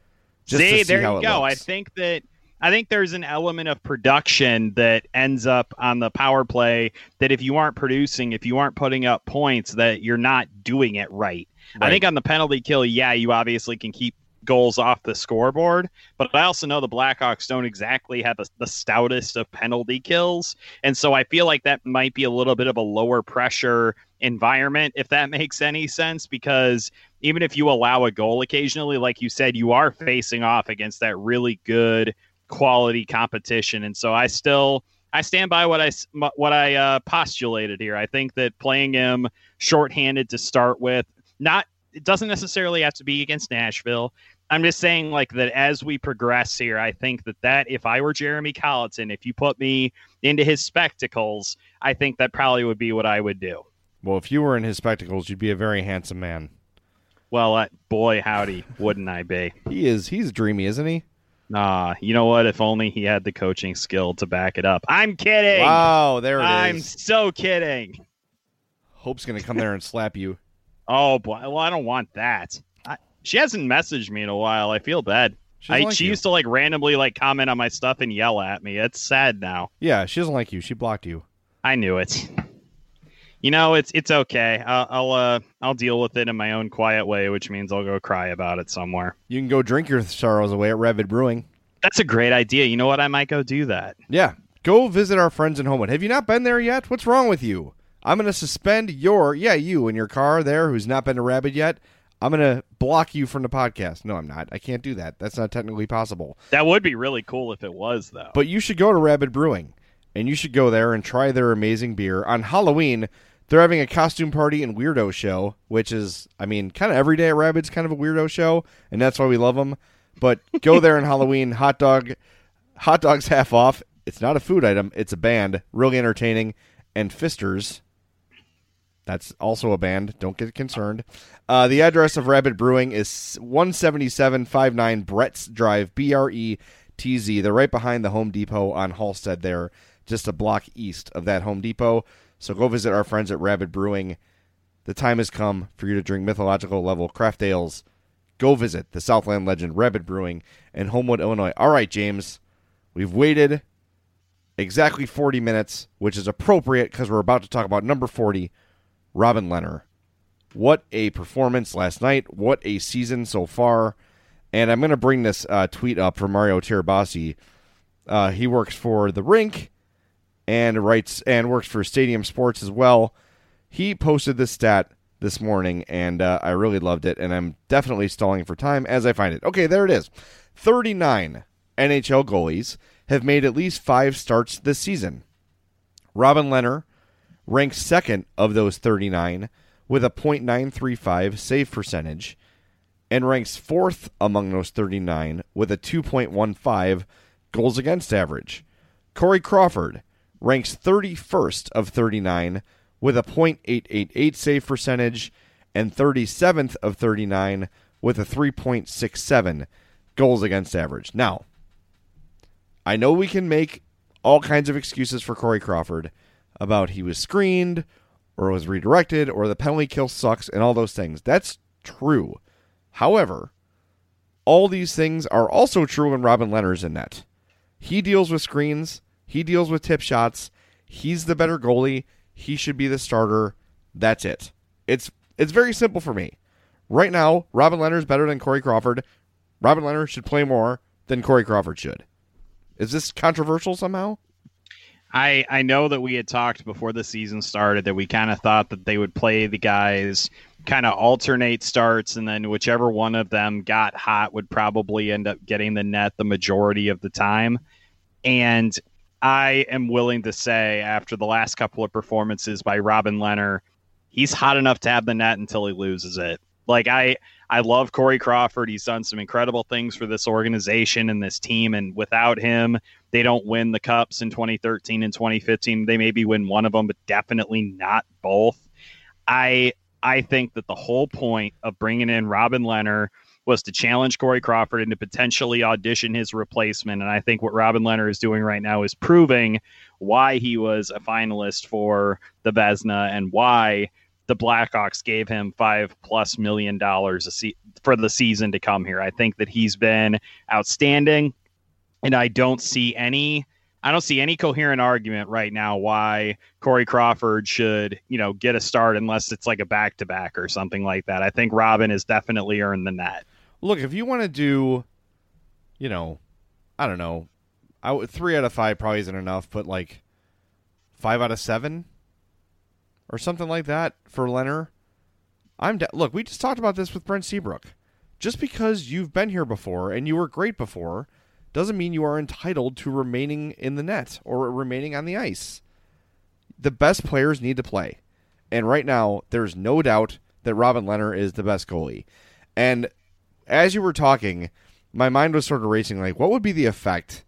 Just see, there you go. Looks. I think that. I think there's an element of production that ends up on the power play that if you aren't producing, if you aren't putting up points, that you're not doing it right. right. I think on the penalty kill, yeah, you obviously can keep goals off the scoreboard. But I also know the Blackhawks don't exactly have a, the stoutest of penalty kills. And so I feel like that might be a little bit of a lower pressure environment, if that makes any sense, because even if you allow a goal occasionally, like you said, you are facing off against that really good quality competition. And so I still. I stand by what I what I uh, postulated here. I think that playing him shorthanded to start with, not it doesn't necessarily have to be against Nashville. I'm just saying, like that as we progress here, I think that that if I were Jeremy Colliton, if you put me into his spectacles, I think that probably would be what I would do. Well, if you were in his spectacles, you'd be a very handsome man. Well, uh, boy, howdy, wouldn't I be? He is. He's dreamy, isn't he? Nah, you know what? If only he had the coaching skill to back it up. I'm kidding. Wow, there it I'm is. so kidding. Hope's gonna come there and slap you. Oh boy, well I don't want that. I, she hasn't messaged me in a while. I feel bad. She, I, like she used to like randomly like comment on my stuff and yell at me. It's sad now. Yeah, she doesn't like you. She blocked you. I knew it. You know, it's it's okay. I'll I'll, uh, I'll deal with it in my own quiet way, which means I'll go cry about it somewhere. You can go drink your sorrows away at Rabid Brewing. That's a great idea. You know what? I might go do that. Yeah, go visit our friends in Homewood. Have you not been there yet? What's wrong with you? I'm going to suspend your, yeah, you in your car there who's not been to Rabid yet. I'm going to block you from the podcast. No, I'm not. I can't do that. That's not technically possible. That would be really cool if it was, though. But you should go to Rabid Brewing, and you should go there and try their amazing beer. On Halloween, they're having a costume party and weirdo show, which is, I mean, kind of every day at Rabid's kind of a weirdo show, and that's why we love them. But go there on Halloween, hot dog, hot dogs half off. It's not a food item; it's a band, really entertaining. And Fisters, that's also a band. Don't get concerned. Uh, the address of Rabid Brewing is 17759 Bretz Drive, B R E T Z. They're right behind the Home Depot on Halsted there, just a block east of that Home Depot. So go visit our friends at Rabid Brewing. The time has come for you to drink mythological level craft ales. Go visit the Southland legend Rabid Brewing in Homewood, Illinois. All right, James. We've waited exactly 40 minutes, which is appropriate because we're about to talk about number 40 Robin Lehner. What a performance last night. What a season so far. And I'm going to bring this uh, tweet up from Mario Tirabassi. Uh, he works for The Rink and writes and works for Stadium Sports as well. He posted this stat this morning, and uh, I really loved it. And I'm definitely stalling for time as I find it. Okay, there it is. 39 NHL goalies have made at least five starts this season. Robin Lehner ranks second of those 39 with a .935 save percentage and ranks fourth among those 39 with a 2.15 goals against average. Corey Crawford ranks 31st of 39 with a .888 save percentage and 37th of 39 with a 3.67 goals against average. Now, I know we can make all kinds of excuses for Corey Crawford about he was screened or was redirected or the penalty kill sucks and all those things. That's true. However, all these things are also true when Robin Lehner's in net. He deals with screens, he deals with tip shots, he's the better goalie, he should be the starter. That's it. It's it's very simple for me. Right now, Robin Lehner is better than Corey Crawford. Robin Lehner should play more than Corey Crawford should. Is this controversial somehow? I I know that we had talked before the season started that we kind of thought that they would play the guys kind of alternate starts and then whichever one of them got hot would probably end up getting the net the majority of the time. And I am willing to say after the last couple of performances by Robin Lehner, he's hot enough to have the net until he loses it. Like I I love Corey Crawford. He's done some incredible things for this organization and this team. And without him, they don't win the cups in 2013 and 2015. They maybe win one of them, but definitely not both. I I think that the whole point of bringing in Robin Lehner was to challenge Corey Crawford and to potentially audition his replacement. And I think what Robin Lehner is doing right now is proving why he was a finalist for the Vezina and why the Blackhawks gave him five plus million dollars se- for the season to come here. I think that he's been outstanding, and I don't see any. I don't see any coherent argument right now why Corey Crawford should, you know, get a start unless it's like a back to back or something like that. I think Robin has definitely earned the net. Look, if you want to do, you know, I don't know, three out of five probably isn't enough, but like five out of seven or something like that for Lehner. I'm de- look. We just talked about this with Brent Seabrook. Just because you've been here before and you were great before, doesn't mean you are entitled to remaining in the net or remaining on the ice. The best players need to play, and right now there's no doubt that Robin Lehner is the best goalie. And as you were talking, my mind was sort of racing. Like, what would be the effect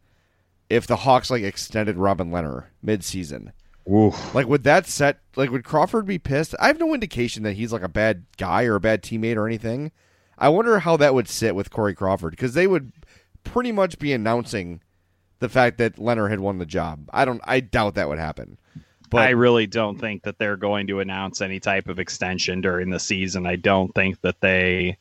if the Hawks like extended Robin Lehner mid-season? Oof. Like, would that set? Like, would Crawford be pissed? I have no indication that he's like a bad guy or a bad teammate or anything. I wonder how that would sit with Corey Crawford because they would pretty much be announcing the fact that Lehner had won the job. I don't. I doubt that would happen. But I really don't think that they're going to announce any type of extension during the season. I don't think that they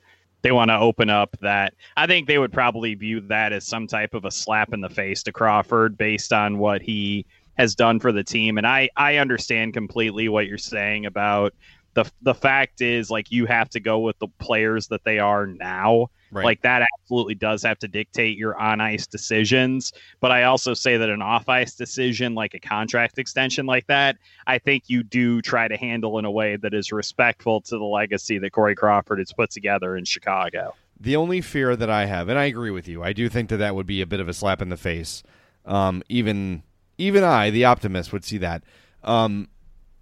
they want to open up that. I think they would probably view that as some type of a slap in the face to Crawford based on what he has done for the team. And I I understand completely what you're saying about the the fact is like you have to go with the players that they are now. Right. Like that absolutely does have to dictate your on ice decisions. But I also say that an off ice decision, like a contract extension like that, I think you do try to handle in a way that is respectful to the legacy that Corey Crawford has put together in Chicago. The only fear that I have, and I agree with you, I do think that that would be a bit of a slap in the face. Um, even even I, the optimist, would see that. Um,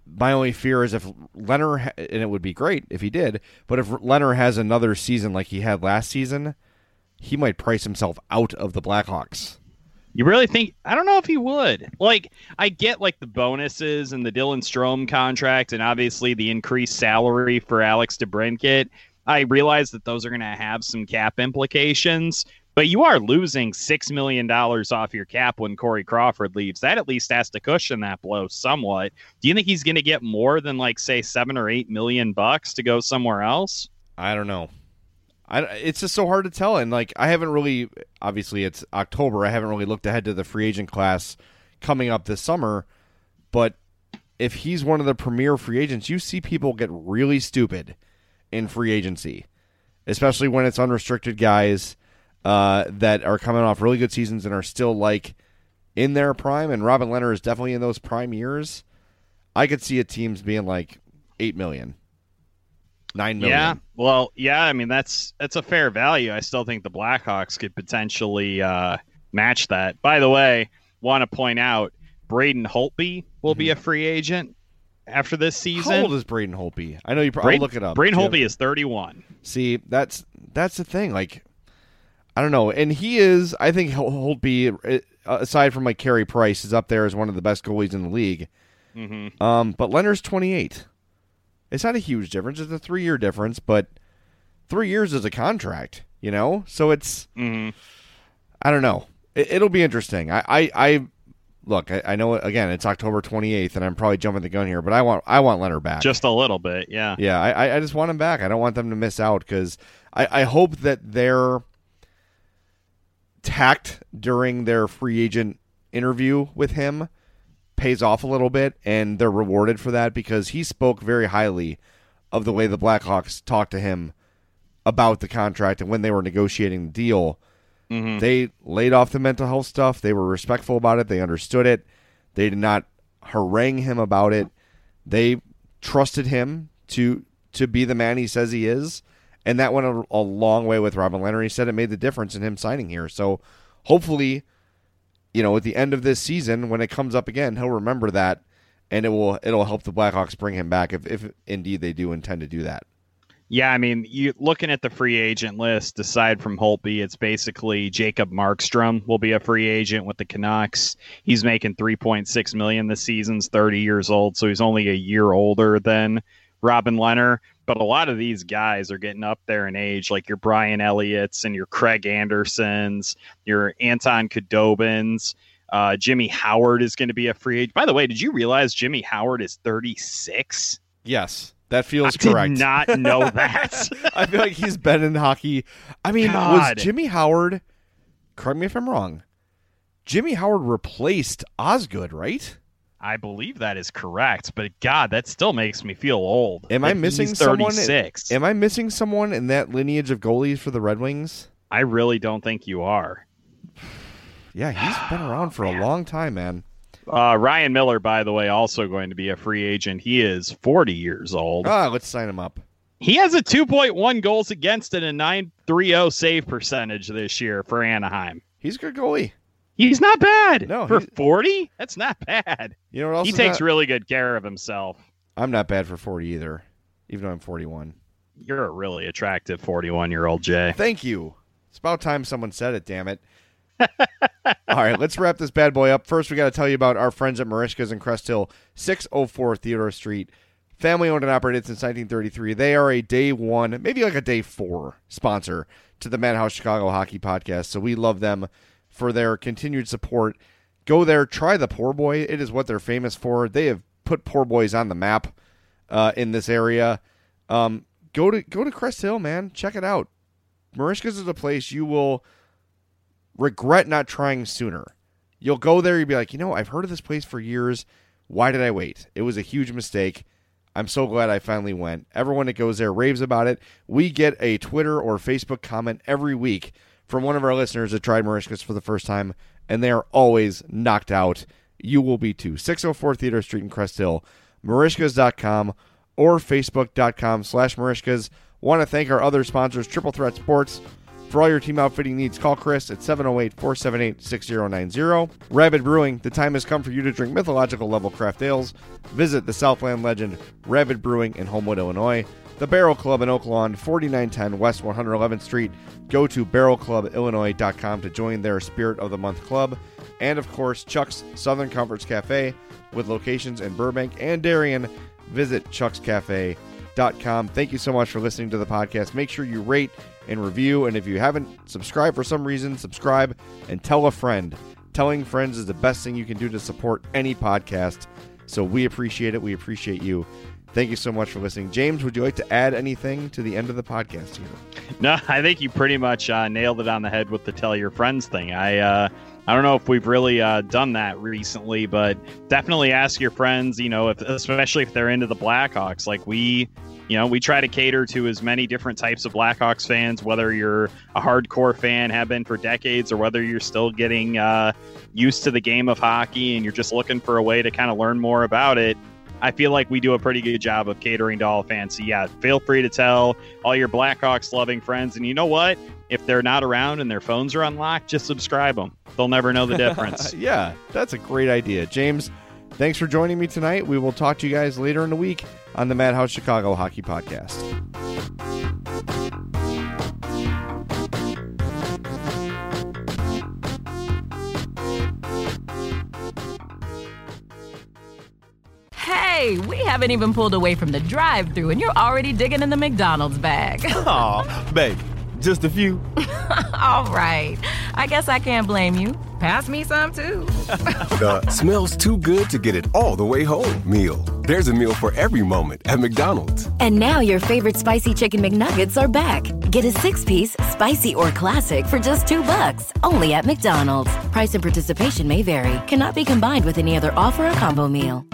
my only fear is if Lehner, and it would be great if he did, but if Lehner has another season like he had last season, he might price himself out of the Blackhawks. You really think? I don't know if he would. Like, I get like the bonuses and the Dylan Strome contract, and obviously the increased salary for Alex DeBrincat. I realize that those are going to have some cap implications, but you are losing six million dollars off your cap when Corey Crawford leaves. That at least has to cushion that blow somewhat. Do you think he's going to get more than like say seven or eight million bucks to go somewhere else? I don't know. I, it's just so hard to tell, and like I haven't really. Obviously, it's October. I haven't really looked ahead to the free agent class coming up this summer. But if he's one of the premier free agents, you see people get really stupid in free agency, especially when it's unrestricted guys uh, that are coming off really good seasons and are still like in their prime. And Robin Lehner is definitely in those prime years. I could see a teams being like eight million, nine million. Yeah, well, yeah. I mean, that's that's a fair value. I still think the Blackhawks could potentially uh, match that. By the way, want to point out Braden Holtby will be a free agent after this season. How old is Braden Holtby? I know you. probably look it up. Braden Holtby is 31. See, that's that's the thing. Like, I don't know, and he is. I think Hol- Holtby, uh, aside from like Carey Price, is up there as one of the best goalies in the league. Mm-hmm. Um, but Lehner's twenty eight. It's not a huge difference. It's a three year difference, but three years is a contract. You know, so it's. Mm-hmm. I don't know. It, it'll be interesting. I, I, I look. I, I know again. It's October twenty eighth, and I'm probably jumping the gun here, but I want I want Lehner back. Just a little bit, yeah. Yeah, I, I- I just want him back. I don't want them to miss out because I, I hope that their tact during their free agent interview with him pays off a little bit, and they're rewarded for that because he spoke very highly of the way the Blackhawks talked to him about the contract and when they were negotiating the deal. Mm-hmm. They laid off the mental health stuff. They were respectful about it. They understood it. They did not harangue him about it. They trusted him to to be the man he says he is, and that went a, a long way with Robin Lehner. He said it made the difference in him signing here. So hopefully, you know, at the end of this season, when it comes up again, he'll remember that, and it will it'll help the Blackhawks bring him back if if indeed they do intend to do that. Yeah, I mean, you looking at the free agent list, aside from Holtby, it's basically Jacob Markstrom will be a free agent with the Canucks. He's making 3.6 million this season's 30 years old, so he's only a year older than Robin Lehner. But a lot of these guys are getting up there in age, like your Brian Elliott's and your Craig Andersons, your Anton Khudobins. Uh, Jimmy Howard is going to be a free agent. By the way, did you realize Jimmy Howard is 36? Yes, that feels I correct. did not know that. I feel like he's been in hockey. I mean, God. was Jimmy Howard? Correct me if I'm wrong. Jimmy Howard replaced Osgood, right? I believe that is correct, but God, that still makes me feel old. Am I missing someone? 36. Am I missing someone in that lineage of goalies for the Red Wings? I really don't think you are. Yeah, he's been around for a long time, man. Uh, Ryan Miller, by the way, also going to be a free agent. He is 40 years old. Ah, let's sign him up. He has a 2.1 goals against and a 930 save percentage this year for Anaheim. He's a good goalie. He's not bad. No, for 40, that's not bad. You know what else? He takes not- really good care of himself. I'm not bad for 40 either, even though I'm 41. You're a really attractive 41 year old Jay. Thank you. It's about time someone said it, damn it. All right, let's wrap this bad boy up. First, we got to tell you about our friends at Marishka's in Crest Hill, 604 Theodore Street. Family owned and operated since 1933. They are a day one, maybe like a day four sponsor to the Madhouse Chicago Hockey Podcast. So we love them for their continued support. Go there, try the Poor Boy. It is what they're famous for. They have put Poor Boys on the map uh, in this area. Um, go to go to Crest Hill, man. Check it out. Marishka's is a place you will regret not trying sooner. You'll go there, you'll be like, you know, I've heard of this place for years. Why did I wait? It was a huge mistake. I'm so glad I finally went. Everyone that goes there raves about it. We get a Twitter or Facebook comment every week from one of our listeners that tried Marishka's for the first time, and they are always knocked out. You will be too. 604 Theodore Street in Crest Hill, marishkas.com or facebook.com slash marishkas. Want to thank our other sponsors, Triple Threat Sports. For all your team outfitting needs, call Chris at 708 478 6090. Rabid Brewing, the time has come for you to drink mythological level craft ales. Visit the Southland legend Rabid Brewing in Homewood, Illinois. The Barrel Club in Oak Lawn, 4910 West 111th Street. Go to barrelclubillinois.com to join their Spirit of the Month club. And of course, Chuck's Southern Comforts Cafe with locations in Burbank and Darien. Visit chuckscafe.com. Thank you so much for listening to the podcast. Make sure you rate and review. And if you haven't subscribed for some reason, subscribe and tell a friend. Telling friends is the best thing you can do to support any podcast. So we appreciate it. We appreciate you. Thank you so much for listening. James, would you like to add anything to the end of the podcast here? No, I think you pretty much uh, nailed it on the head with the tell your friends thing. I uh, I don't know if we've really uh, done that recently, but definitely ask your friends. You know, if, especially if they're into the Blackhawks, like we. You know, we try to cater to as many different types of Blackhawks fans, whether you're a hardcore fan, have been for decades, or whether you're still getting uh, used to the game of hockey and you're just looking for a way to kind of learn more about it. I feel like we do a pretty good job of catering to all fans. So yeah, feel free to tell all your Blackhawks loving friends. And you know what? If they're not around and their phones are unlocked, just subscribe them. They'll never know the difference. yeah, that's a great idea. James, thanks for joining me tonight. We will talk to you guys later in the week on the Madhouse Chicago Hockey Podcast. Hey, we haven't even pulled away from the drive thru and you're already digging in the McDonald's bag. Aw, baby, just a few. All right. I guess I can't blame you. Pass me some too. The smells too good to get it all the way home meal. There's a meal for every moment at McDonald's. And now your favorite spicy chicken McNuggets are back. Get a six piece, spicy or classic for just two bucks, only at McDonald's. Price and participation may vary, cannot be combined with any other offer or combo meal.